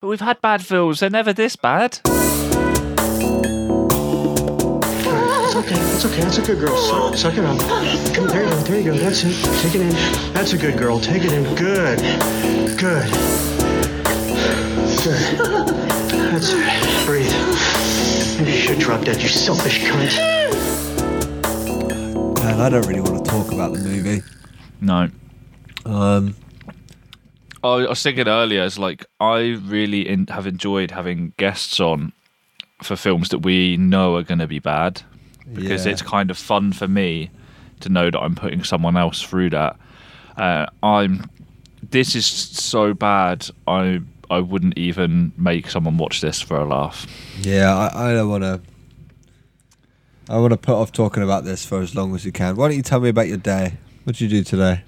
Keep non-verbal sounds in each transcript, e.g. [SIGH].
But we've had bad films. They're never this bad. It's okay. It's okay. That's a good girl. Suck, suck it up. Come, there you go. There you go. That's it. Take it in. That's a good girl. Take it in. Good. Good. Good. That's it. Breathe. Maybe you should drop dead, you selfish cunt. Man, I don't really want to talk about the movie. No. Um, I I was thinking earlier, it's like I really in, have enjoyed having guests on for films that we know are going to be bad because Yeah. it's kind of fun for me to know that I'm putting someone else through that. Uh, I'm. This is so bad. I I wouldn't even make someone watch this for a laugh. yeah, I, I don't want to. I want to put off talking about this for as long as you can. Why don't you tell me about your day? What did you do today?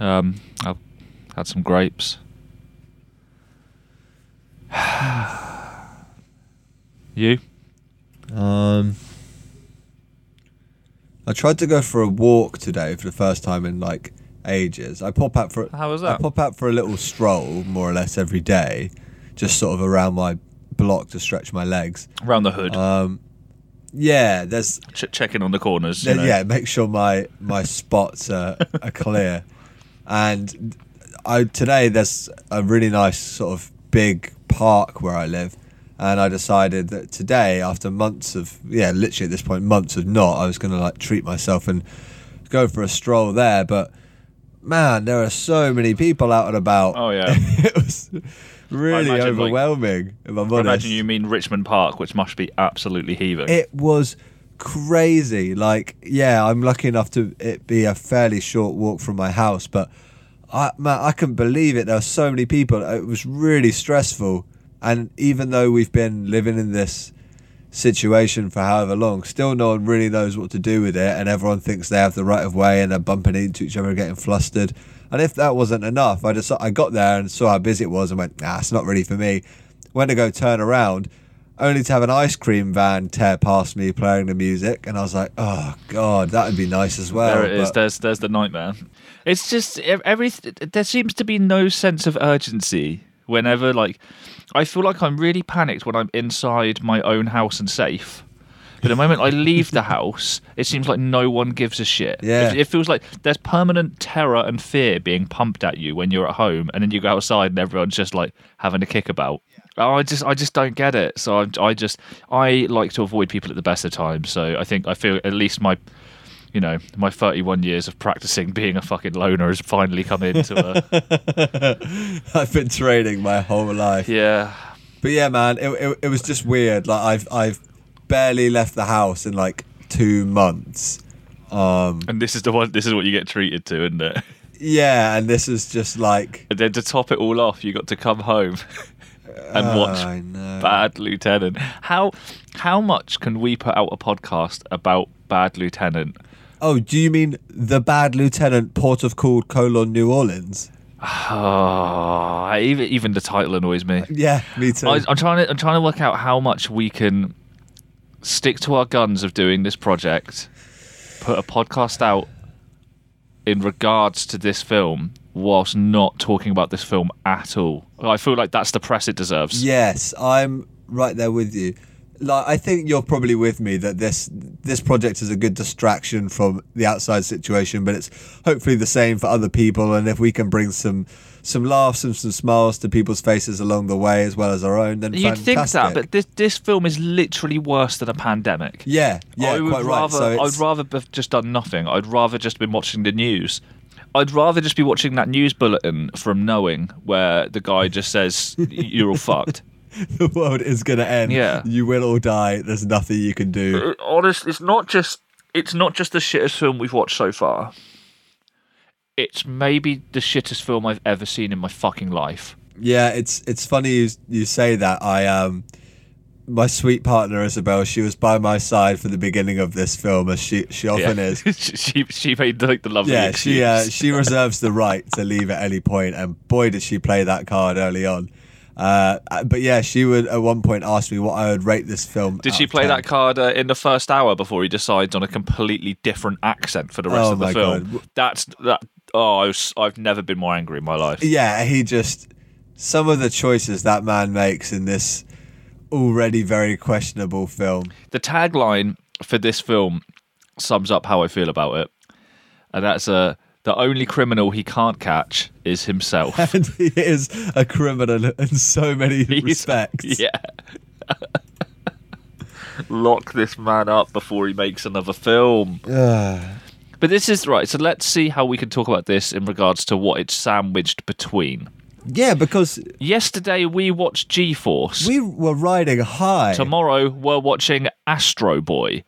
Um, I've had some grapes. [SIGHS] you? Um, I tried to go for a walk today for the first time in like ages. I pop out for How was that? I pop out for a little stroll, more or less every day, just sort of around my block to stretch my legs. Around the hood, Um, yeah, there's Ch- checking on the corners. you Yeah, know. yeah, make sure my my spots are, are clear. [LAUGHS] And I today there's a really nice sort of big park where I live, and I decided that today, after months of yeah, literally at this point months of not, I was gonna like treat myself and go for a stroll there. But man, there are so many people out and about. Oh, yeah. [LAUGHS] it was really imagine, like- overwhelming. if I'm I imagine you mean Richmond Park, which must be absolutely heaving. It was crazy. Like, yeah, I'm lucky enough to it be a fairly short walk from my house, but I man, I couldn't believe it. There were so many people. It was really stressful. And even though we've been living in this situation for however long, still no one really knows what to do with it, and everyone thinks they have the right of way, and they're bumping into each other, and getting flustered. And if that wasn't enough, I just I got there and saw how busy it was, and went, nah, it's not really for me. Went to go turn around, only to have an ice cream van tear past me playing the music, and I was like, oh god, that would be nice as well. there it is. but- There's there's the nightmare. It's just every. There seems to be no sense of urgency whenever like. I feel like I'm really panicked when I'm inside my own house and safe. But the moment I leave the [LAUGHS] house, it seems like no one gives a shit. Yeah. It, it feels like there's permanent terror and fear being pumped at you when you're at home, and then you go outside and everyone's just like having a kickabout. Oh, I just, I just don't get it. So I, I just, I like to avoid people at the best of times. So I think I feel at least my, you know, my 31 years of practicing being a fucking loner has finally come into a. [LAUGHS] I've been training my whole life. yeah. But yeah, man, it, it, it was just weird. Like I've I've barely left the house in like two months. Um, And this is the one. This is what you get treated to, isn't it? yeah, and this is just like And then to top it all off, you got to come home [LAUGHS] and oh, watch. Bad Lieutenant. How how much can we put out a podcast about Bad Lieutenant? Oh, do you mean the Bad Lieutenant, Port of Call, colon New Orleans? Oh, even even the title annoys me. Yeah, me too. I, I'm trying to I'm trying to work out how much we can stick to our guns of doing this project, put a podcast out in regards to this film, whilst not talking about this film at all. I feel like that's the press it deserves. Yes, I'm right there with you. Like, I think you're probably with me that this this project is a good distraction from the outside situation, but it's hopefully the same for other people. And if we can bring some some laughs and some smiles to people's faces along the way, as well as our own, then You'd think that, but this this film is literally worse than a pandemic. yeah, yeah, I would quite right. rather So I'd rather have just done nothing. I'd rather just been watching the news. I'd rather just be watching that news bulletin from Knowing, where the guy just says you're all fucked. [LAUGHS] [LAUGHS] the world is gonna end. Yeah. you will all die. There's nothing you can do. It- honest, it's not just it's not just the shittest film we've watched so far. It's maybe the shittest film I've ever seen in my fucking life. Yeah, it's it's funny you you say that. I um my sweet partner Isabel, she was by my side for the beginning of this film, as she she often is. [LAUGHS] she she made like the lovely Yeah, she uh, she reserves the right to leave at any point, and boy did she play that card early on. Uh, but yeah, she would at one point ask me what I would rate this film. Did she play that card uh, in the first hour before he decides on a completely different accent for the rest Oh of the film? God. That's that. Oh, I was, I've never been more angry in my life. Yeah, he just some of the choices that man makes in this already very questionable film. The tagline for this film sums up how I feel about it, and that's uh, the only criminal he can't catch is himself. [LAUGHS] And he is a criminal in so many [LAUGHS] He's- respects. [LAUGHS] Yeah. Lock this man up before he makes another film. [SIGHS] But this is right. So let's see how we can talk about this in regards to what it's sandwiched between. yeah, because Yesterday we watched G Force. we were riding high. Tomorrow we're watching Astro Boy.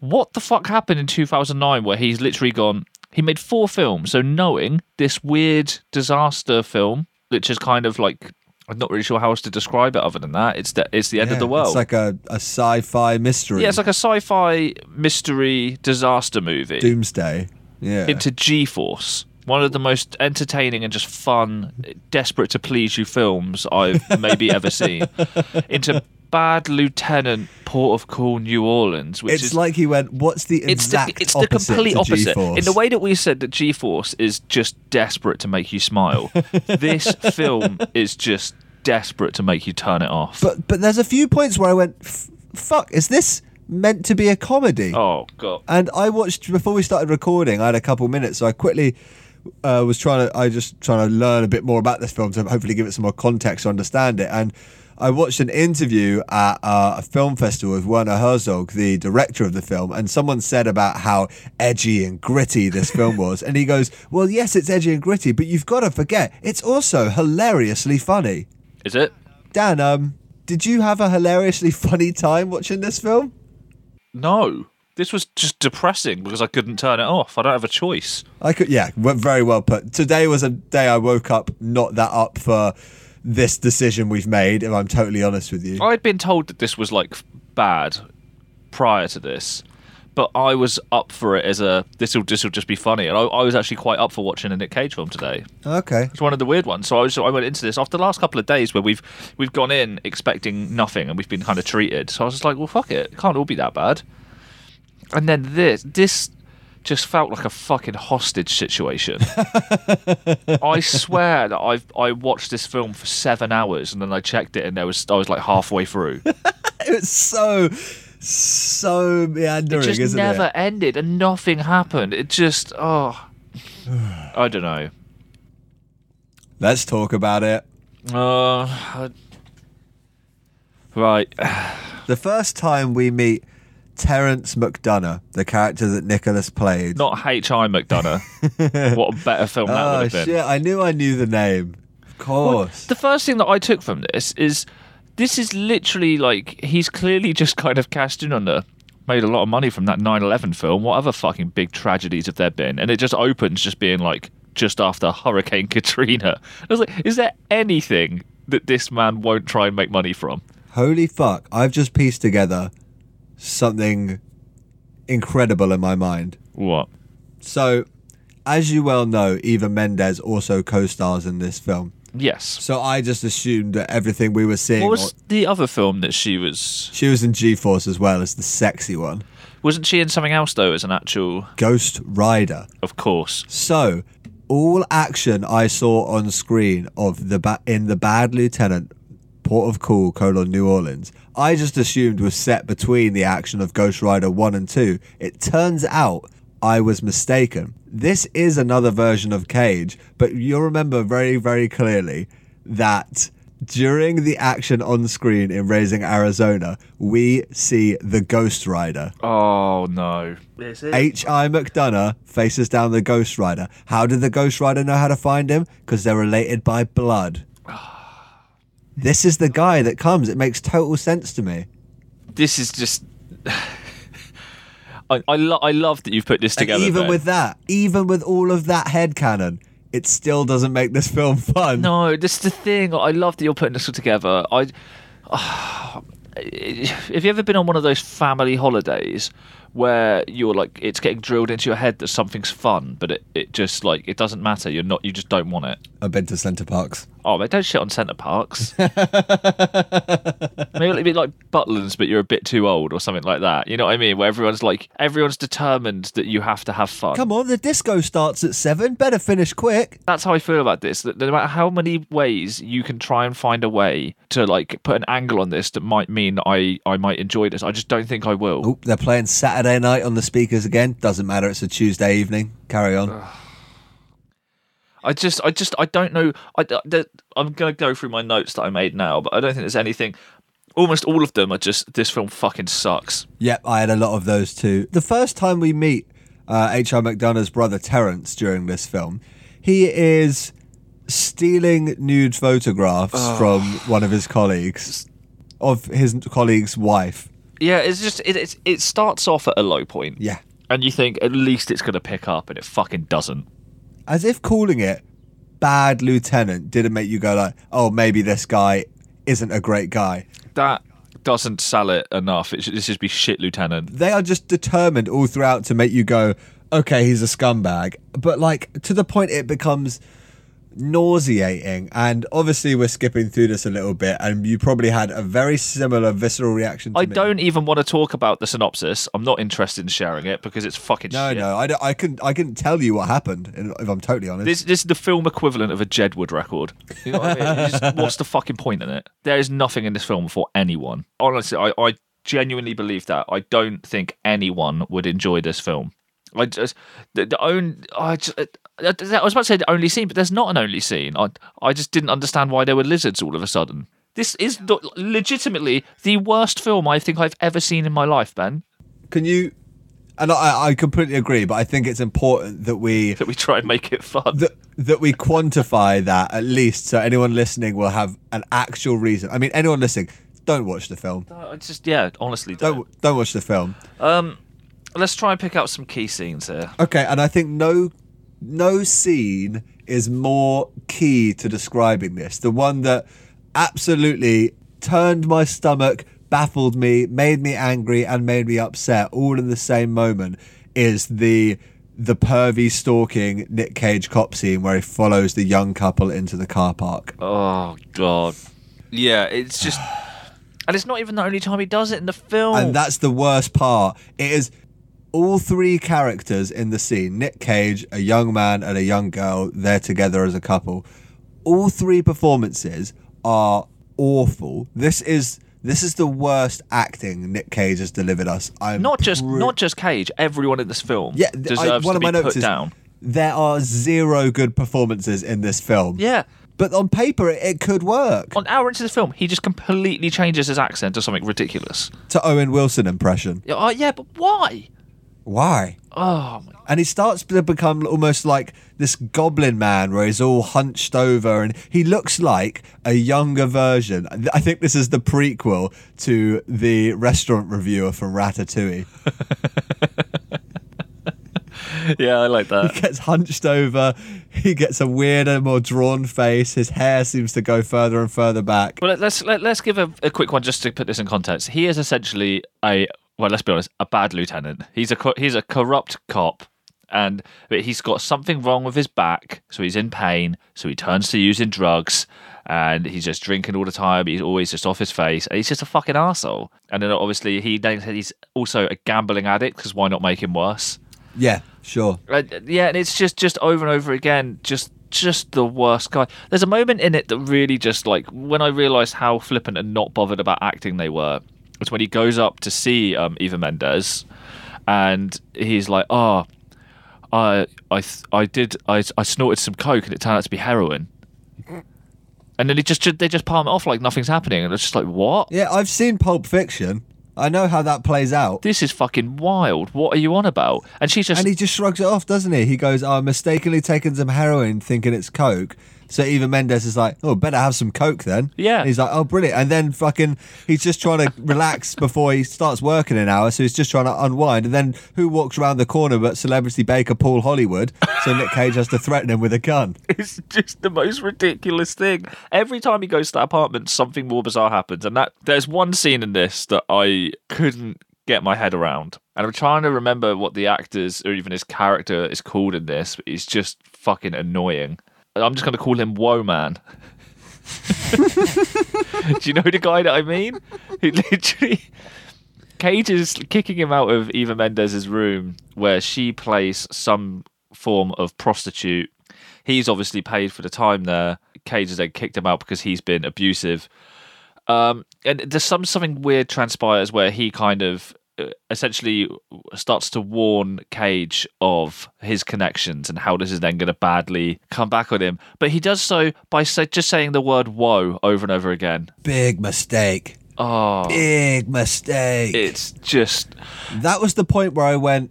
What the fuck happened in 2009 where he's literally gone? He made four films. So knowing this weird disaster film, which is kind of like I'm not really sure how else to describe it other than that. It's the it's the end of the world. It's like a, a sci-fi mystery. yeah, it's like a sci-fi mystery disaster movie Doomsday. Yeah. into G-Force. One of the most entertaining and just fun, desperate to please you films I've maybe ever seen. [LAUGHS] Into Bad Lieutenant, Port of Call, New Orleans, which it's is like he went, what's the it's the, exact it's the complete opposite. G-Force? In the way that we said that G-Force is just desperate to make you smile, [LAUGHS] this film is just desperate to make you turn it off. But but there's a few points where I went, fuck, is this meant to be a comedy? oh god. And I watched before we started recording. I had a couple minutes, so I quickly uh, was trying to. I just trying to learn a bit more about this film to hopefully give it some more context to understand it. And I watched an interview at uh, a film festival with Werner Herzog, the director of the film, and someone said about how edgy and gritty this film [LAUGHS] was, and he goes, "Well, yes, it's edgy and gritty, but you've got to forget it's also hilariously funny." Is it? Dan, um, did you have a hilariously funny time watching this film? No. This was just depressing because I couldn't turn it off. I don't have a choice. I could, yeah, very well put. Today was a day I woke up not that up for this decision we've made. If I'm totally honest with you, I'd been told that this was like bad prior to this, but I was up for it as a this will this will just be funny, and I, I was actually quite up for watching a Nick Cage film today. okay. It's one of the weird ones. So I was I went into this after the last couple of days where we've we've gone in expecting nothing and we've been kind of treated. So I was just like, well, fuck it, it can't all be that bad. And then this this just felt like a fucking hostage situation. [LAUGHS] I swear that I've I watched this film for seven hours and then I checked it and there was I was like halfway through. [LAUGHS] It was so so meandering, It just never it? ended and nothing happened. It just oh [SIGHS] I don't know. Let's talk about it. Uh, I- right. The first time we meet Terence McDonough, the character that Nicholas played. Not H.I. McDonough. [LAUGHS] what a better film that oh would have been. shit! I knew I knew the name. Of course. The first thing that I took from this is this is literally like he's clearly just kind of cashed in on the made a lot of money from that 9/11 film. What other fucking big tragedies have there been? And it just opens just being like just after Hurricane [LAUGHS] Katrina. I was like, is there anything that this man won't try and make money from? Holy fuck! I've just pieced together something incredible in my mind. What? So, as you well know, Eva Mendes also co-stars in this film. Yes. So I just assumed that everything we were seeing. What was the other film that she was? she was in G-Force as well as the sexy one, Wasn't she in something else though? As an actual, Ghost Rider. of course. So, all action I saw on screen of the ba- in the Bad Lieutenant, Port of Call, colon New Orleans, I just assumed was set between the action of Ghost Rider one and two. It turns out I was mistaken. This is another version of Cage, but you'll remember very, very clearly that. During the action on screen in Raising Arizona, we see the Ghost Rider. Oh no. Is it? H.I. McDonough faces down the Ghost Rider. How did the Ghost Rider know how to find him? Because they're related by blood. Ah. This is the guy that comes. It makes total sense to me. this is just. [SIGHS] I I, lo- I love that you've put this And together. even Ben. with that, even with all of that head headcanon, it still doesn't make this film fun. no, this is the thing. I love that you're putting this all together. I. [SIGHS] [SIGHS] Have you ever been on one of those family holidays where you're like, it's getting drilled into your head that something's fun, but it, it just like it doesn't matter. You're not. You just don't want it. I've been to Center Parcs. Oh, they don't shit on Center Parcs. [LAUGHS] Maybe it'd be like Butlins, but you're a bit too old or something like that. You know what I mean? Where everyone's like, everyone's determined that you have to have fun. Come on, the disco starts at seven. Better finish quick. That's how I feel about this. That no matter how many ways you can try and find a way to like put an angle on this that might mean I I might enjoy this, I just don't think I will. Oh, they're playing Saturday night on the speakers again. Doesn't matter. It's a Tuesday evening. Carry on. I just, I just, I don't know. I, I'm gonna go through my notes that I made now, but I don't think there's anything. Almost all of them are just this film fucking sucks. Yep, I had a lot of those too. The first time we meet uh, H.R. McDonough's brother Terence during this film, he is stealing nude photographs from one of his colleagues, of his colleague's wife. Yeah, it's just it it's, it starts off at a low point, Yeah. and you think at least it's gonna pick up, and it fucking doesn't. As if calling it bad lieutenant didn't make you go like, oh, maybe this guy isn't a great guy. That doesn't sell it enough. It should this just be shit, Lieutenant. They are just determined all throughout to make you go, okay, he's a scumbag. But like to the point it becomes nauseating. And obviously we're skipping through this a little bit, and you probably had a very similar visceral reaction to I me. don't even want to talk about the synopsis. I'm not interested in sharing it because it's fucking No, shit. no, I, I couldn't. I couldn't tell you what happened. If I'm totally honest, This, this is the film equivalent of a Jedward record. You know what I mean? Just- [LAUGHS] what's the fucking point in it? There is nothing in this film for anyone. Honestly, I, I genuinely believe that. I don't think anyone would enjoy this film. I just the, the own. I, just, I was about to say the only scene, but there's not an only scene. I I just didn't understand why there were lizards all of a sudden. This is legitimately the worst film I think I've ever seen in my life, Ben. can you? And I, I completely agree, but I think it's important that we [LAUGHS] That we try and make it fun. that that we quantify that at least, so anyone listening will have an actual reason. I mean, anyone listening, don't watch the film. I just yeah, honestly, don't. Don't don't watch the film. Um, let's try and pick out some key scenes here. Okay, and I think no no scene is more key to describing this. The one that absolutely turned my stomach, baffled me, made me angry, and made me upset all in the same moment is the the pervy stalking Nick Cage cop scene where he follows the young couple into the car park. Oh god. Yeah, it's just [SIGHS] and it's not even the only time he does it in the film. And that's the worst part. It is all three characters in the scene Nick Cage, a young man, and a young girl, they're together as a couple. All three performances are awful. This is. This is the worst acting Nick Cage has delivered us. I'm not just not just Cage, everyone in this film yeah. th- I- deserves one to of be my notes put is down. there are zero good performances in this film. Yeah. but on paper it, it could work. On hour into the film, he just completely changes his accent to something ridiculous. To Owen Wilson impression. Yeah, Oh yeah, but why? Why? Oh my and he starts to become almost like this goblin man where he's all hunched over and he looks like a younger version i think this is the prequel to the restaurant reviewer from ratatouille [LAUGHS] Yeah, I like that. he gets hunched over he gets a weirder more drawn face his hair seems to go further and further back Well, let's let, let's give a, a quick one just to put this in context. He is essentially a well, let's be honest, a bad lieutenant. He's a he's a corrupt cop, and but he's got something wrong with his back, so he's in pain. So he turns to using drugs, and he's just drinking all the time. He's always just off his face. And he's just a fucking asshole. And then obviously he then he's also a gambling addict because why not make him worse? yeah sure Uh, yeah, and it's just just over and over again, just just the worst guy. There's a moment in it that really just like when I realised how flippant and not bothered about acting they were. It's when he goes up to see um, Eva Mendes, and he's like, "Oh, I I th- I did I I snorted some coke and it turned out to be heroin." And then he just they just palm it off like nothing's happening, and it's just like, "What? yeah i've seen pulp fiction i know how that plays out This is fucking wild. What are you on about?" And she's just And he just shrugs it off, doesn't he? He goes, "Oh, "I'm mistakenly taken some heroin, thinking it's coke." So Eva Mendes is like, "Oh, better have some coke then." Yeah. And he's like, "Oh, brilliant!" And then fucking, he's just trying to relax [LAUGHS] before he starts working an hour, so he's just trying to unwind. And then who walks around the corner but celebrity baker Paul Hollywood? So Nick Cage has to threaten him with a gun. [LAUGHS] It's just the most ridiculous thing. Every time he goes to that apartment, something more bizarre happens. And that there's one scene in this that I couldn't get my head around. And I'm trying to remember what the actors or even his character is called in this, but he's just fucking annoying. I'm just gonna call him Woe Man. [LAUGHS] Do you know the guy that I mean? Who literally Cage is kicking him out of Eva Mendes's room where she plays some form of prostitute. He's obviously paid for the time there. Cage has then kicked him out because he's been abusive. Um, and there's some something weird transpires where he kind of Uh, essentially starts to warn Cage of his connections and how this is then going to badly come back on him. But he does so by say, just saying the word "whoa" over and over again. Big mistake. Oh, Big mistake. it's just that was the point where I went,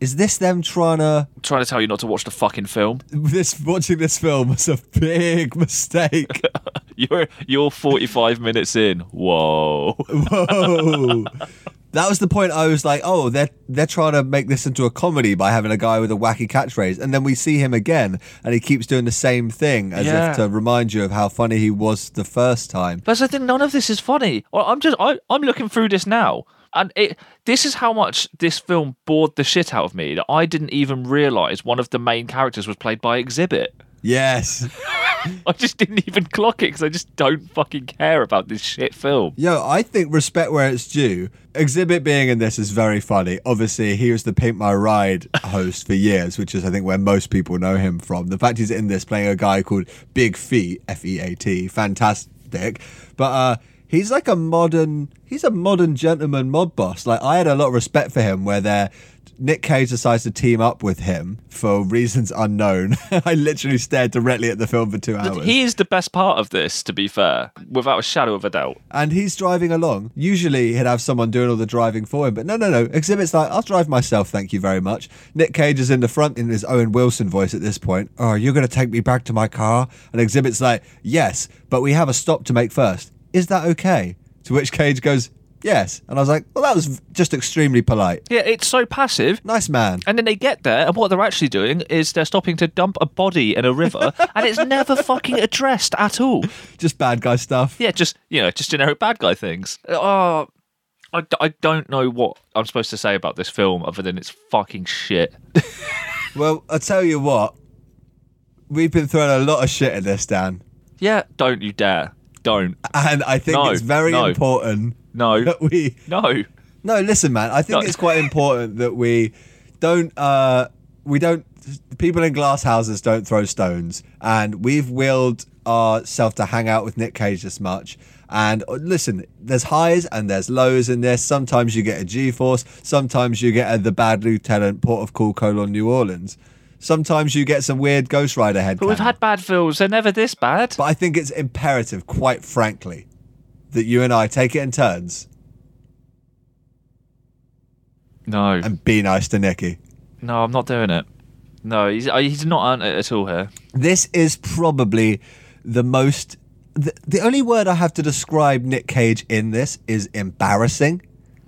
is this them trying to trying to tell you not to watch the fucking film. [LAUGHS] this watching this film was a big mistake. [LAUGHS] You're you're 45 minutes in. Whoa. Whoa. [LAUGHS] That was the point I was like, oh, they're they're trying to make this into a comedy by having a guy with a wacky catchphrase. And then we see him again and he keeps doing the same thing as Yeah. if to remind you of how funny he was the first time. But I think none of this is funny. I'm just I, I'm looking through this now, and it this is how much this film bored the shit out of me that I didn't even realize one of the main characters was played by Xzibit. Yes. [LAUGHS] I just didn't even clock it because I just don't fucking care about this shit film. Yo, I think respect where it's due. Xzibit being in this is very funny. Obviously, he was the Pimp My Ride [LAUGHS] host for years, which is, I think, where most people know him from. The fact he's in this playing a guy called Big Feet, F E A T, fantastic. But uh, he's like a modern, he's a modern gentleman mob boss. Like, I had a lot of respect for him where they're. Nick Cage decides to team up with him for reasons unknown. [LAUGHS] I literally stared directly at the film for two hours. He is the best part of this, to be fair, without a shadow of a doubt. and he's driving along. Usually he'd have someone doing all the driving for him, but no, no, no. Xzibit's like, I'll drive myself, thank you very much. Nick Cage is in the front in his Owen Wilson voice at this point. Oh, you're going to take me back to my car? And Xzibit's like, yes, but we have a stop to make first. Is that okay? To which Cage goes, yes. And I was like, well, that was just extremely polite. Yeah, it's so passive. Nice man. And then they get there, and what they're actually doing is they're stopping to dump a body in a river, [LAUGHS] and it's never fucking addressed at all. Just bad guy stuff. Yeah, just you know, just generic bad guy things. Oh, I, I don't know what I'm supposed to say about this film other than it's fucking shit. [LAUGHS] Well, I'll tell you what. We've been throwing a lot of shit at this, Dan. Yeah, don't you dare, don't, And I think No, it's very no. important no, [LAUGHS] that we no. No, listen, man. I think No. it's quite important that we don't. Uh, we don't. People in glass houses don't throw stones, and we've willed ourselves to hang out with Nick Cage this much. And uh, listen, there's highs and there's lows in this. Sometimes you get a G-force. Sometimes you get a the Bad Lieutenant, Port of Call Colon, New Orleans. Sometimes you get some weird Ghost Rider head. But we've had bad films; they're never this bad. But I think it's imperative, quite frankly, that you and I take it in turns No, and be nice to Nicky. no, I'm not doing it. No, he's uh, he's not earned it at all here. this is probably the most the, the only word i have to describe nick cage in this is embarrassing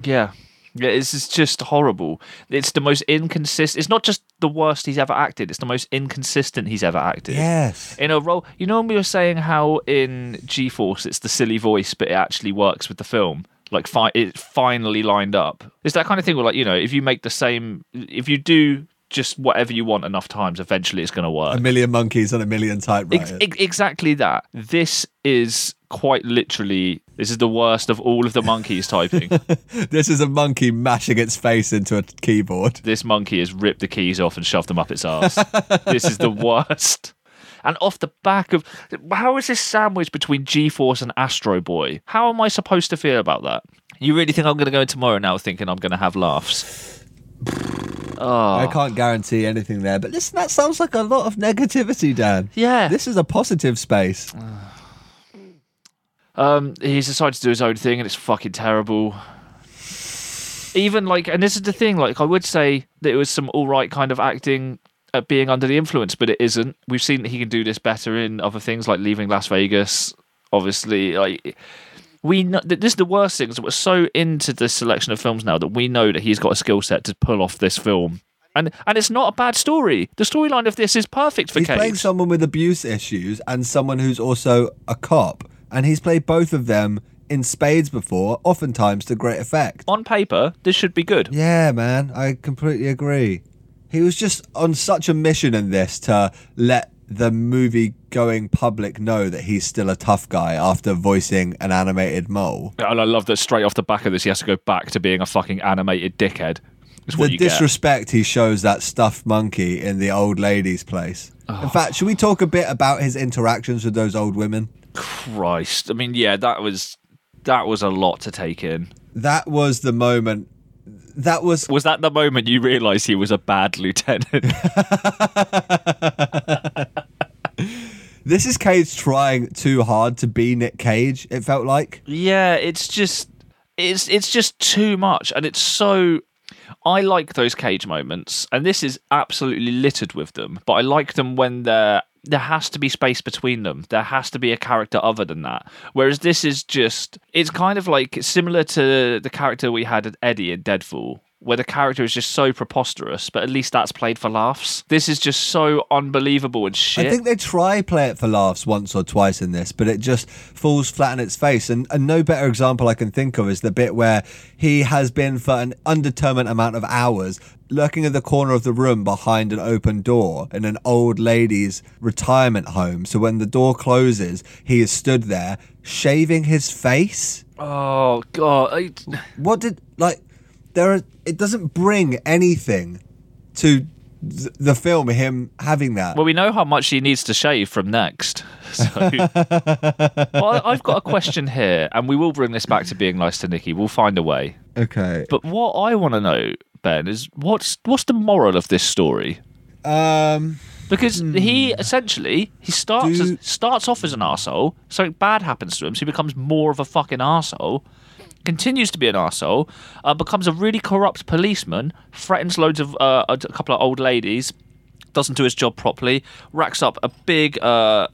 Yeah. Yeah, it's, it's just horrible. It's the most inconsistent. It's not just the worst he's ever acted. It's the most inconsistent he's ever acted. yes In a role, you know, when we were saying how in G Force it's the silly voice, but it actually works with the film. Like, fi- it finally lined up. It's that kind of thing where, like, you know, if you make the same, if you do just whatever you want enough times, eventually it's going to work. a million monkeys on a million Ex- typewriters ex- exactly that. This is quite literally. This is the worst of all of the monkeys typing. [LAUGHS] this is a monkey mashing its face into a keyboard this monkey has ripped the keys off and shoved them up its ass. this is the worst. And off the back of how is this sandwich between G Force and Astro Boy? How am I supposed to feel about that? You really think I'm going to go in tomorrow now thinking I'm going to have laughs? Oh, i can't guarantee anything there but listen that sounds like a lot of negativity dan yeah. this is a positive space ah. Um, he's decided to do his own thing, and it's fucking terrible. Even like, and this is the thing. Like, I would say that it was some all right kind of acting at being under the influence, but it isn't. We've seen that he can do this better in other things, like leaving Las Vegas. Obviously, like we know that this is the worst thing. Is that we're so into this selection of films now that we know that he's got a skill set to pull off this film. And, and it's not a bad story. The storyline of this is perfect for he's Cage. playing someone with abuse issues and someone who's also a cop and he's played both of them in spades before oftentimes to great effect On paper, this should be good. Yeah, man, I completely agree. He was just on such a mission in this to let the movie going public know that he's still a tough guy after voicing an animated mole. And I love that straight off the back of this, he has to go back to being a fucking animated dickhead. The you get. disrespect he shows that stuffed monkey in the old lady's place. In oh. fact, should we talk a bit about his interactions with those old women? Christ. I mean, yeah, that was that was a lot to take in. That was the moment. That was Was that the moment you realised he was a bad lieutenant? [LAUGHS] this is Cage trying too hard to be Nick Cage. It felt like. yeah, it's just it's it's just too much, and it's so. I like those cage moments, and this is absolutely littered with them. But I like them when there there has to be space between them. There has to be a character other than that. Whereas this is just it's kind of like similar to the character we had at Eddie in Deadfall. Where the character is just so preposterous, but at least that's played for laughs. This is just so unbelievable and shit. I think they try play it for laughs once or twice in this, but it just falls flat on its face. And, and no better example I can think of is the bit where he has been for an undetermined amount of hours lurking in the corner of the room behind an open door in an old lady's retirement home. So when the door closes, he is stood there shaving his face. oh god, I, What did like there? Are, it doesn't bring anything to th- the film. Him having that. Well, we know how much he needs to shave from next. So, [LAUGHS] well, I- I've got a question here, and we will bring this back to being nice to Nikki. We'll find a way. okay. But what I want to know, Ben, is what's what's the moral of this story? Um. Because he essentially he starts Do- as, starts off as an arsehole, something bad happens to him, so he becomes more of a fucking arsehole, continues to be an arsehole, uh, becomes a really corrupt policeman, threatens loads of uh, a a couple of old ladies, doesn't do his job properly, racks up a big uh,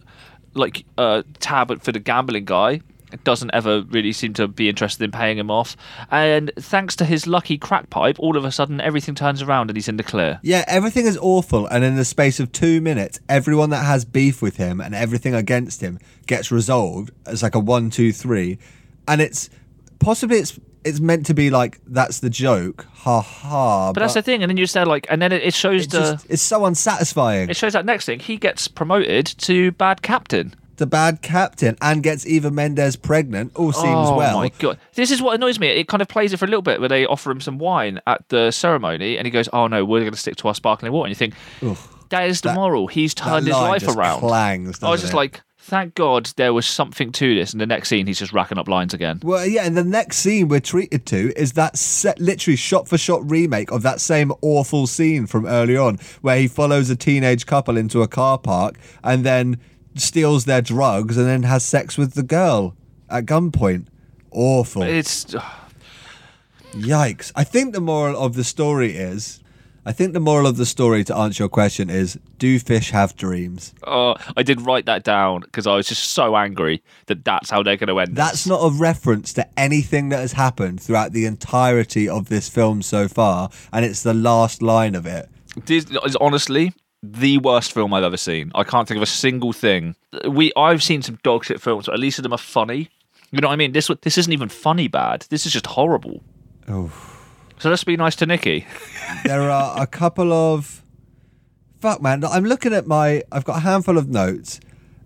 like uh, tab for the gambling guy. Doesn't ever really seem to be interested in paying him off, and thanks to his lucky crack pipe, all of a sudden everything turns around and he's in the clear. Yeah, everything is awful, and in the space of two minutes, everyone that has beef with him and everything against him gets resolved. It's like a one, two, three, and it's possibly it's it's meant to be like that's the joke, ha ha. But that's the thing, and then you said like, and then it, it shows it the just, it's so unsatisfying. it shows that next thing he gets promoted to bad captain. The bad captain and gets Eva Mendes pregnant. All seems oh well. Oh my god, this is what annoys me. It kind of plays it for a little bit where they offer him some wine at the ceremony, and he goes, "Oh no, we're going to stick to our sparkling water." And you think that is the That- moral. He's turned his life around. Clangs, I was just it? like, thank God there was something to this. And the next scene, he's just racking up lines again. Well, yeah, and the next scene we're treated to is that set, literally shot for shot remake of that same awful scene from early on, where he follows a teenage couple into a car park and then steals their drugs and then has sex with the girl at gunpoint. Awful. It's Yikes. I think the moral of the story is. I think the moral of the story, to answer your question, is do fish have dreams? oh, I did write that down because I was just so angry that that's how they're going to end. That's this. not a reference to anything that has happened throughout the entirety of this film so far, and it's the last line of it. This is honestly the worst film I've ever seen. I can't think of a single thing. We I've seen some dog shit films, but at least of them are funny. You know what I mean? This this isn't even funny bad. This is just horrible. Oh. So let's be nice to Nikki. [LAUGHS] there are a couple of fuck man i'm looking at my i've got a handful of notes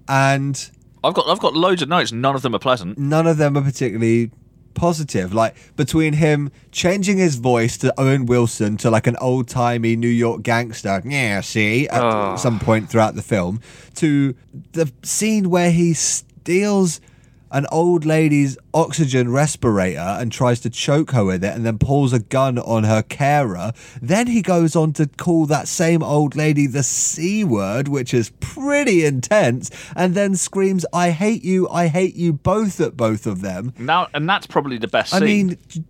and I've got I've got loads of notes. None of them are pleasant. none of them are particularly positive like between him changing his voice to owen wilson to like an old-timey new york gangster yeah see at Oh. some point throughout the film to the scene where he steals an old lady's oxygen respirator and tries to choke her with it and then pulls a gun on her carer. Then he goes on to call that same old lady the C word, which is pretty intense, and then screams, I hate you, I hate you both at both of them. Now and that's probably the best I scene mean,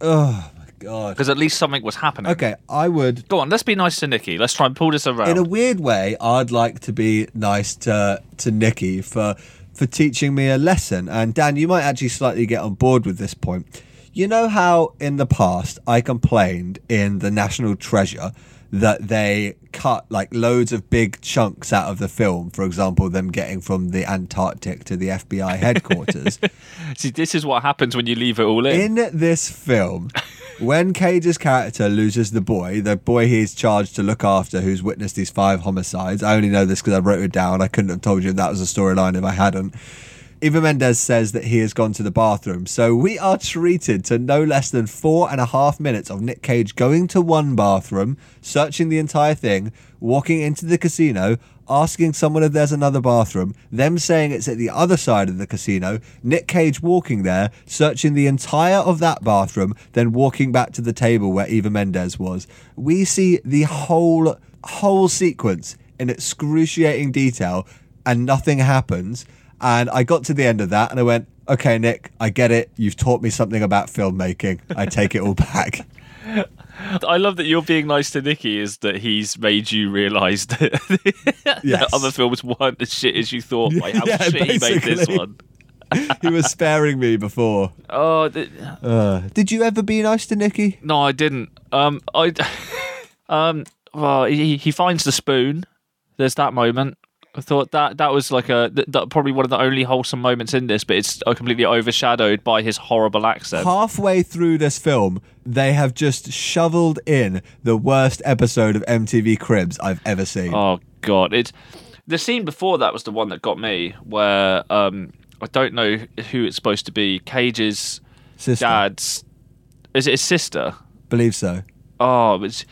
oh my God. because at least something was happening. Okay, I would. Go on, let's be nice to Nikki. Let's try and pull this around. In a weird way, I'd like to be nice to to Nikki for for teaching me a lesson. And Dan, you might actually slightly get on board with this point. You know how in the past I complained in the National Treasure that they cut like loads of big chunks out of the film. For example, them getting from the Antarctic to the FBI headquarters. [LAUGHS] See, this is what happens when you leave it all in. in this film, when Cage's character loses the boy, the boy he's charged to look after, who's witnessed these five homicides. I only know this because I wrote it down. I couldn't have told you that was a storyline if I hadn't. Eva Mendes says that he has gone to the bathroom. So we are treated to no less than four and a half minutes of Nick Cage going to one bathroom, searching the entire thing, walking into the casino, asking someone if there's another bathroom, them saying it's at the other side of the casino, Nick Cage walking there, searching the entire of that bathroom, then walking back to the table where Eva Mendes was. We see the whole whole sequence in excruciating detail and nothing happens. And I got to the end of that and I went, okay, Nick, I get it. You've taught me something about filmmaking. I take it all back. [LAUGHS] I love that you're being nice to Nicky is that he's made you realise [LAUGHS] that, Yes. that other films weren't as shit as you thought by how [LAUGHS] Yeah, shit he made this one. he was sparing me before. Oh, th- Uh, did you ever be nice to Nicky? no, I didn't. Um, I, um, well, he, he finds the spoon. There's that moment. I thought that that was like a th- that probably one of the only wholesome moments in this, but it's uh, completely overshadowed by his horrible accent. Halfway through this film, they have just shoveled in the worst episode of MTV Cribs I've ever seen. Oh god, it's the scene before that was the one that got me, where um, I don't know who it's supposed to be. Cage's Sister, dad's is it his sister? believe so. Oh, but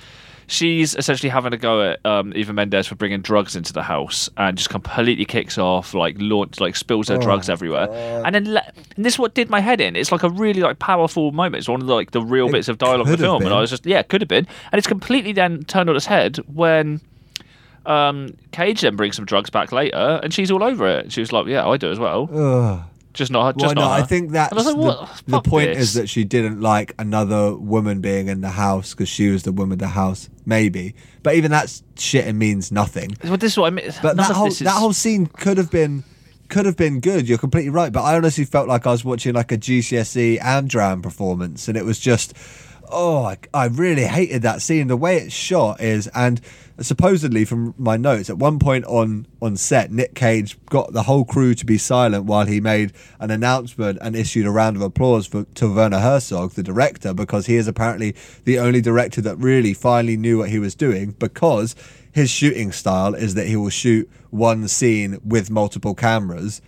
she's essentially having a go at um, Eva Mendes for bringing drugs into the house, and just completely kicks off, like launch, like spills her drugs everywhere, and then le- and this is what did my head in. It's like a really like powerful moment. It's one of the, like the real It bits of dialogue in the film, and I was just yeah, it could have been, and it's completely then turned on its head when. Um, Cage then brings some drugs back later, and she's all over it. She was like, "Yeah, I do as well, Ugh. Just not her." Why Just not? not her. I think that's And I like, the, the point this." is that she didn't like another woman being in the house because she was the woman of the house. Maybe, but even that shit it means nothing. Well, this is what I mean. But None that whole is- that whole scene could have been could have been good. You're completely right. But I honestly felt like I was watching like a GCSE Amdram performance, and it was just oh, I, I really hated that scene. The way it's shot is and. Supposedly, from my notes, at one point on on set, Nick Cage got the whole crew to be silent while he made an announcement and issued a round of applause for to Werner Herzog, the director, because he is apparently the only director that really finally knew what he was doing. Because his shooting style is that he will shoot one scene with multiple cameras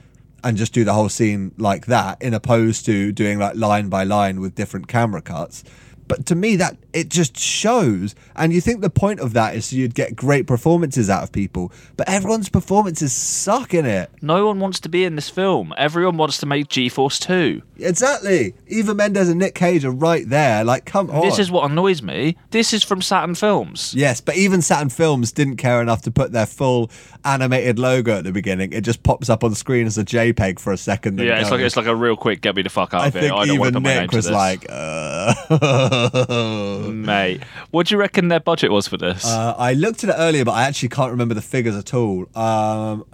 and just do the whole scene like that, in opposed to doing like line by line with different camera cuts. But to me, that it just shows, and you think the point of that is so you'd get great performances out of people, but everyone's performances suck in it. No one wants to be in this film. Everyone wants to make G-Force 2. Exactly. Eva Mendes and Nick Cage are right there. Like, come on. This is what annoys me. This is from Saturn Films. Yes, but even Saturn Films didn't care enough to put their full animated logo at the beginning. It just pops up on screen as a JPEG for a second. Yeah, it's like it's like a real quick get me the fuck out I of here. I don't want to even my name Nick to was like, uh... [LAUGHS] [LAUGHS] mate, what do you reckon their budget was for this? Uh, I looked at it earlier, but I actually can't remember the figures at all. Um,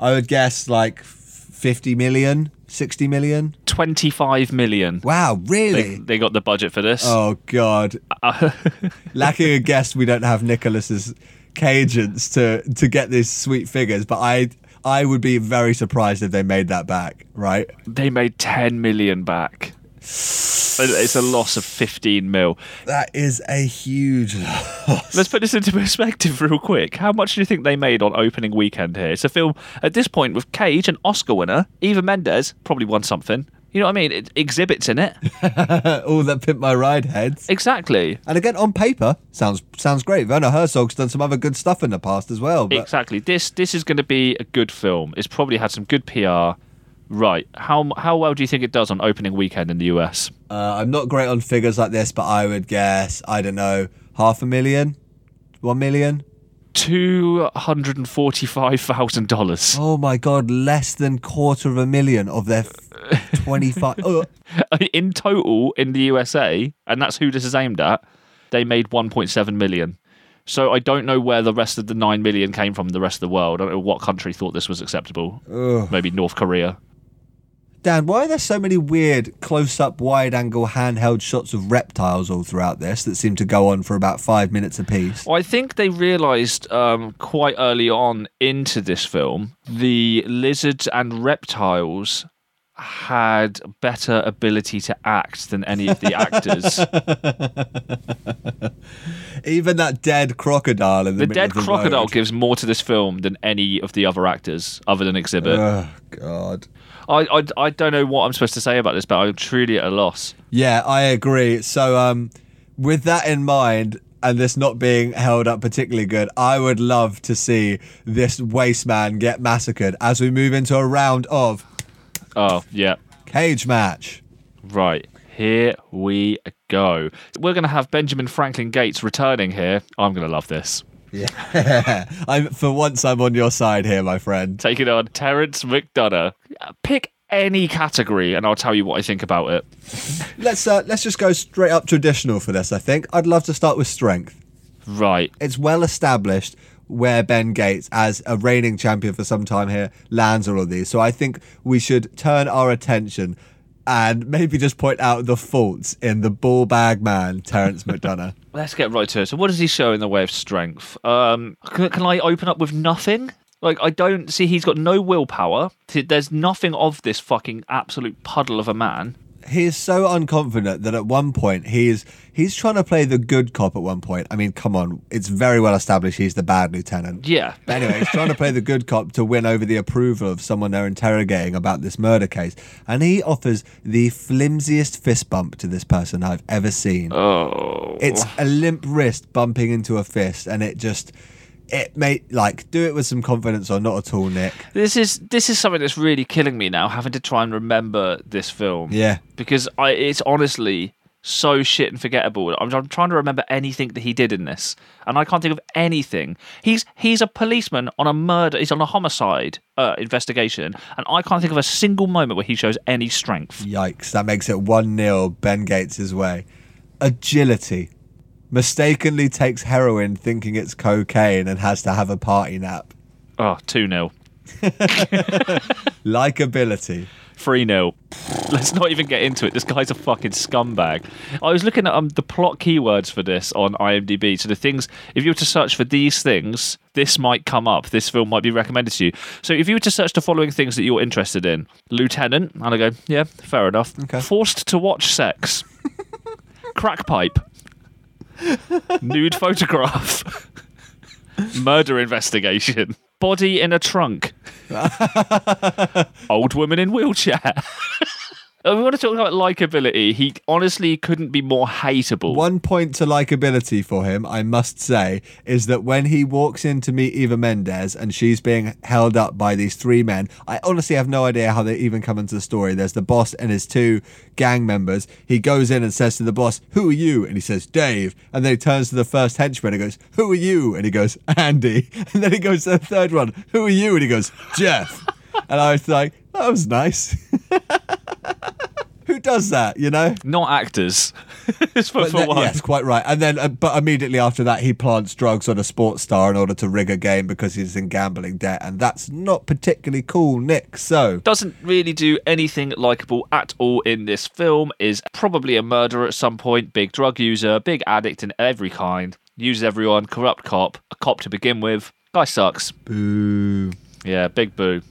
I would guess like 50 million, 60 million. 25 million. Wow, really? they got the budget for this. Oh, God. [LAUGHS] Lacking a guest, we don't have Nicholas's Cajuns to, to get these sweet figures, but I, I would be very surprised if they made that back, right? They made 10 million back. It's a loss of 15 mil. That is a huge loss. Let's put this into perspective real quick. How much do you think they made on opening weekend here? It's a film at this point with Cage, an Oscar winner, Eva Mendes, probably won something. You know what I mean? It, Xzibit's in it. [LAUGHS] all that pimp my ride heads. exactly. And again, on paper, sounds sounds great. Werner Herzog's done some other good stuff in the past as well. But Exactly. This this is going to be a good film. It's probably had some good PR. Right. How how well do you think it does on opening weekend in the US? Uh, I'm not great on figures like this, but I would guess I don't know half a million, one million. Two hundred and forty-five thousand dollars. Oh my god, less than quarter of a million of their [LAUGHS] twenty five. oh, In total in the USA, and that's who this is aimed at, they made one point seven million. So I don't know where the rest of the nine million came from. The rest of the world. I don't know what country thought this was acceptable. Maybe North Korea. Dan, why are there so many weird close-up, wide-angle, handheld shots of reptiles all throughout this that seem to go on for about five minutes apiece? Well, I think they realised um, quite early on into this film the lizards and reptiles had better ability to act than any of the actors. [LAUGHS] Even that dead crocodile in the, the middle dead of the crocodile road. gives more to this film than any of the other actors, other than Xzibit. Oh God. I, I, I don't know what I'm supposed to say about this, but I'm truly at a loss. Yeah, I agree. So, um, with that in mind, and this not being held up particularly good, I would love to see this waste man get massacred as we move into a round of Oh, yeah. cage match. Right. Here we go. We're going to have Benjamin Franklin Gates returning here. I'm going to love this. Yeah, [LAUGHS] I'm for once I'm on your side here, my friend. Taking on Terence McDonagh. Pick any category and I'll tell you what I think about it. Let's uh, let's just go straight up traditional for this. I think I'd love to start with strength. Right. It's well established where Ben Gates, as a reigning champion for some time here, lands all of these. So I think we should turn our attention and maybe just point out the faults in the ball bag man, Terence McDonagh. [LAUGHS] Let's get right to it. So, what does he show in the way of strength? Um, can, can I open up with nothing? Like, I don't see he's got no willpower. There's nothing of this fucking absolute puddle of a man. He is so unconfident that at one point he's he's trying to play the good cop at one point. I mean, come on, it's very well established he's the bad lieutenant. Yeah. But anyway, he's trying to play the good cop to win over the approval of someone they're interrogating about this murder case. And he offers the flimsiest fist bump to this person I've ever seen. Oh. It's a limp wrist bumping into a fist, and it just it may like do it with some confidence or not at all, Nick. This is this is something that's really killing me now, having to try and remember this film. Yeah. Because I, it's honestly so shit and forgettable. I'm, I'm trying to remember anything that he did in this, and I can't think of anything. He's he's a policeman on a murder. He's on a homicide uh, investigation, and I can't think of a single moment where he shows any strength. Yikes, that makes it 1 0 Ben Gates' way. Agility. Mistakenly takes heroin thinking it's cocaine and has to have a party nap. Oh, 2 0. [LAUGHS] Likability. 3 0. Let's not even get into it. This guy's a fucking scumbag. I was looking at um, the plot keywords for this on IMDb. So, the things, if you were to search for these things, this might come up. This film might be recommended to you. So, if you were to search the following things that you're interested in Lieutenant, and I go, yeah, fair enough. Okay. Forced to watch sex, [LAUGHS] crack pipe, nude photograph, murder investigation, body in a trunk, [LAUGHS] old woman in wheelchair. We want to talk about likability. He honestly couldn't be more hateable. One point to likability for him, I must say, is that when he walks in to meet Eva Mendes and she's being held up by these three men, I honestly have no idea how they even come into the story. There's the boss and his two gang members. He goes in and says to the boss, Who are you? And he says, Dave. And then he turns to the first henchman and goes, Who are you? And he goes, Andy. [LAUGHS] And then he goes to the third one, Who are you? And he goes, Jeff. and I was like, That was nice. [LAUGHS] Who does that, you know? Not actors. [LAUGHS] It's for, for then- one. yes, quite right. And then, uh, but immediately after that, he plants drugs on a sports star in order to rig a game because he's in gambling debt, and that's not particularly cool, Nick. So, Doesn't really do anything likable at all in this film. Is probably a murderer at some point. Big drug user. Big addict in every kind. Uses everyone. Corrupt cop. A cop to begin with. Guy sucks. boo. Yeah, big boo.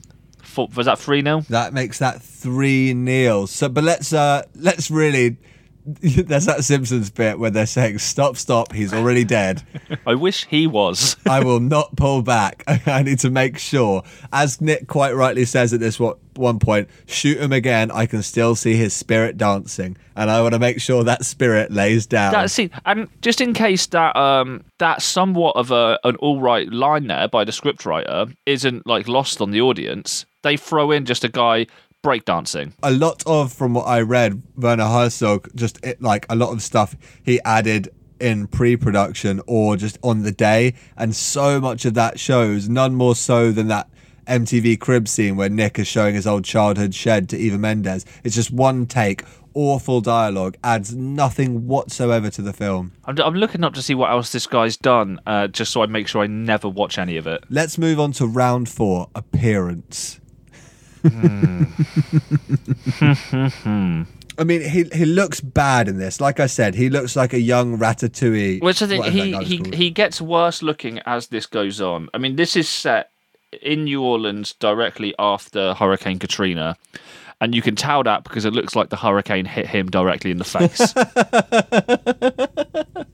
Four, was that 3 0? That makes that three nils. So, but let's uh let's really. [LAUGHS] There's that Simpsons bit where they're saying, "Stop, stop! He's already dead." [LAUGHS] I wish he was. [LAUGHS] I will not pull back. I need to make sure, as Nick quite rightly says at this one one point, shoot him again. I can still see his spirit dancing, and I want to make sure that spirit lays down. That scene, and just in case that um that somewhat of a an all right line there by the scriptwriter isn't like lost on the audience, they throw in just a guy breakdancing. a lot of from what I read, Werner Herzog just it, like a lot of stuff he added in pre-production or just on the day, and so much of that shows none more so than that MTV crib scene where Nick is showing his old childhood shed to Eva Mendes. It's just one take, awful dialogue, adds nothing whatsoever to the film. I'm, I'm looking up to see what else this guy's done, uh, just so I make sure I never watch any of it. Let's move on to round four, appearance. Hmm. [LAUGHS] I mean, he he looks bad in this. Like I said, he looks like a young Ratatouille. Which I think he he, called. he gets worse looking as this goes on. I mean, this is set in New Orleans directly after Hurricane Katrina, and you can tell that because it looks like the hurricane hit him directly in the face. [LAUGHS]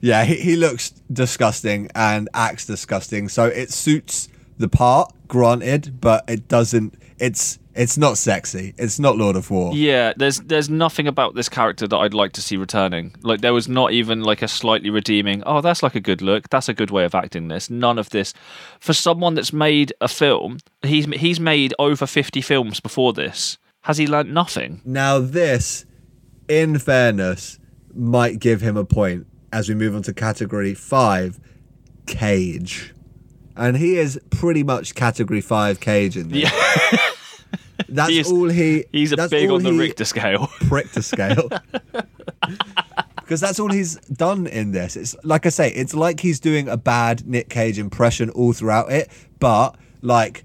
Yeah, he, he looks disgusting and acts disgusting. So it suits the part, granted, but it doesn't. It's it's not sexy. It's not Lord of War. yeah, there's there's nothing about this character that I'd like to see returning. Like there was not even like a slightly redeeming. Oh, that's like a good look. That's a good way of acting this. None of this. For someone that's made a film, he's he's made over fifty films before this. Has he learnt nothing? Now this, in fairness, might give him a point as we move on to category five, Cage, and he is pretty much category five Cage in this. That's He is- all he. He's a big on the Richter scale. [LAUGHS] Richter scale. [LAUGHS] Because that's all he's done in this. It's like I say, it's like he's doing a bad Nick Cage impression all throughout it, but like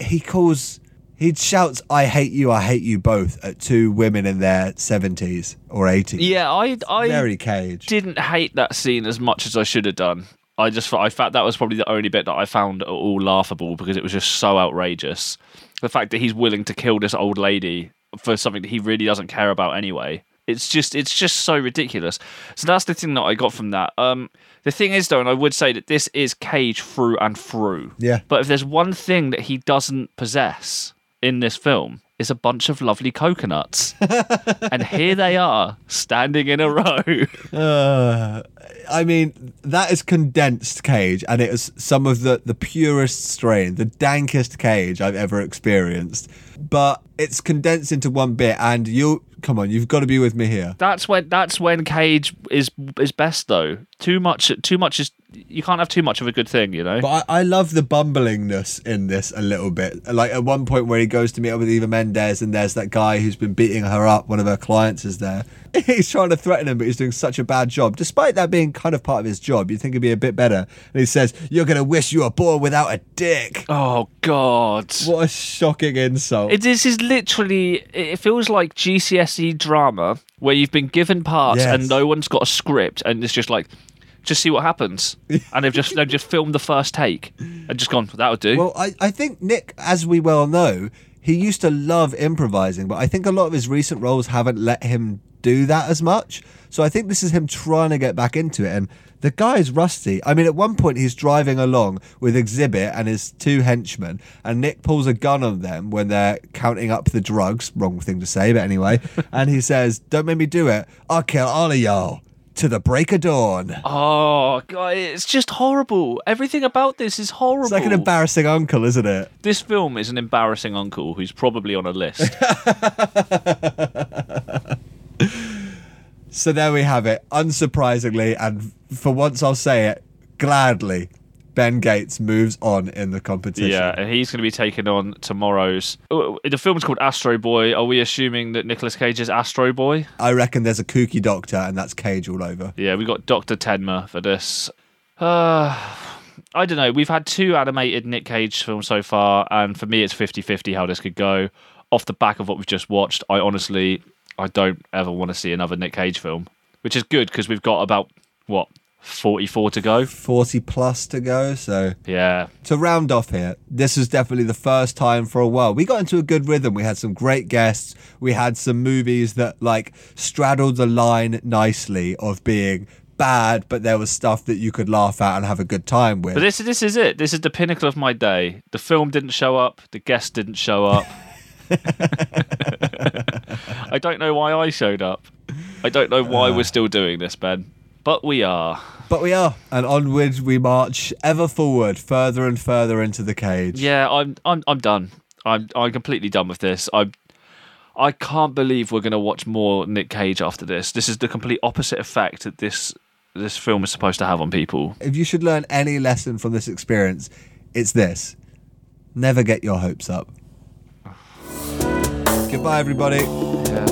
he- calls, he shouts, "I hate you, I hate you both" at two women in their seventies or eighties. yeah, I I very Cage. didn't hate that scene as much as I should have done. I just I thought that was probably the only bit that I found at all laughable because it was just so outrageous. The fact that he's willing to kill this old lady for something that he really doesn't care about anyway. It's just it's just so ridiculous. So that's the thing that I got from that. Um, the thing is though, and I would say that this is Cage through and through. Yeah. But if there's one thing that he doesn't possess in this film, is a bunch of lovely coconuts. [LAUGHS] and here they are, standing in a row. [LAUGHS] Uh, I mean, that is condensed Cage, and it is some of the, the purest strain, the dankest Cage I've ever experienced. But it's condensed into one bit, and you come on, you've got to be with me here. That's when that's when Cage is is best though. Too much too much is you can't have too much of a good thing, you know. But I, I love the bumblingness in this a little bit. Like at one point where he goes to meet up with Eva Mendes, and there's that guy who's been beating her up. One of her clients is there. [LAUGHS] He's trying to threaten him, but he's doing such a bad job. Despite that being kind of part of his job, you'd think it'd be a bit better. And he says, "You're gonna wish you were born without a dick." oh God. What a shocking insult! It, this is literally. It feels like GCSE drama where you've been given parts Yes. and no one's got a script, and it's just like, just see what happens. [LAUGHS] and they've just they've just filmed the first take and just gone. That'll do. Well, I, I think Nick, as we well know, he used to love improvising, but I think a lot of his recent roles haven't let him do that as much. So I think this is him trying to get back into it. And the guy's rusty. I mean, at one point he's driving along with Xzibit and his two henchmen, and Nick pulls a gun on them when they're counting up the drugs. Wrong thing to say, but anyway. [LAUGHS] and he says, Don't make me do it. I'll kill all of y'all to the break of dawn. oh God, it's just horrible. Everything about this is horrible. It's like an embarrassing uncle, isn't it? This film is an embarrassing uncle who's probably on a list. [LAUGHS] [LAUGHS] So there we have it. Unsurprisingly, and for once I'll say it gladly, Ben Gates moves on in the competition. yeah, and he's going to be taking on tomorrow's. oh, The film's called Astro Boy. Are we assuming that Nicolas Cage is Astro Boy? I reckon there's a kooky doctor, and that's Cage all over. Yeah, we've got Doctor Tenma for this. Uh, [SIGHS] I don't know. We've had two animated Nick Cage films so far, and for me, it's 50-50 how this could go. Off the back of what we've just watched, I honestly, I don't ever want to see another Nick Cage film, which is good because we've got about what 44 to go. 40 plus to go. So Yeah, to round off here, this was definitely the first time for a while. We got into a good rhythm. We had some great guests. We had some movies that like straddled the line nicely of being bad, but there was stuff that you could laugh at and have a good time with. but this this is it. This is the pinnacle of my day. The film didn't show up. The guest didn't show up. [LAUGHS] I don't know why I showed up. I don't know why we're ah. still doing this, Ben. But we are. But we are, and onward we march ever forward, further and further into the cage. Yeah, I'm I'm I'm done. I'm I'm completely done with this. I I can't believe we're going to watch more Nick Cage after this. This is the complete opposite effect that this this film is supposed to have on people. If you should learn any lesson from this experience, it's this: never get your hopes up. Goodbye, everybody. Yeah.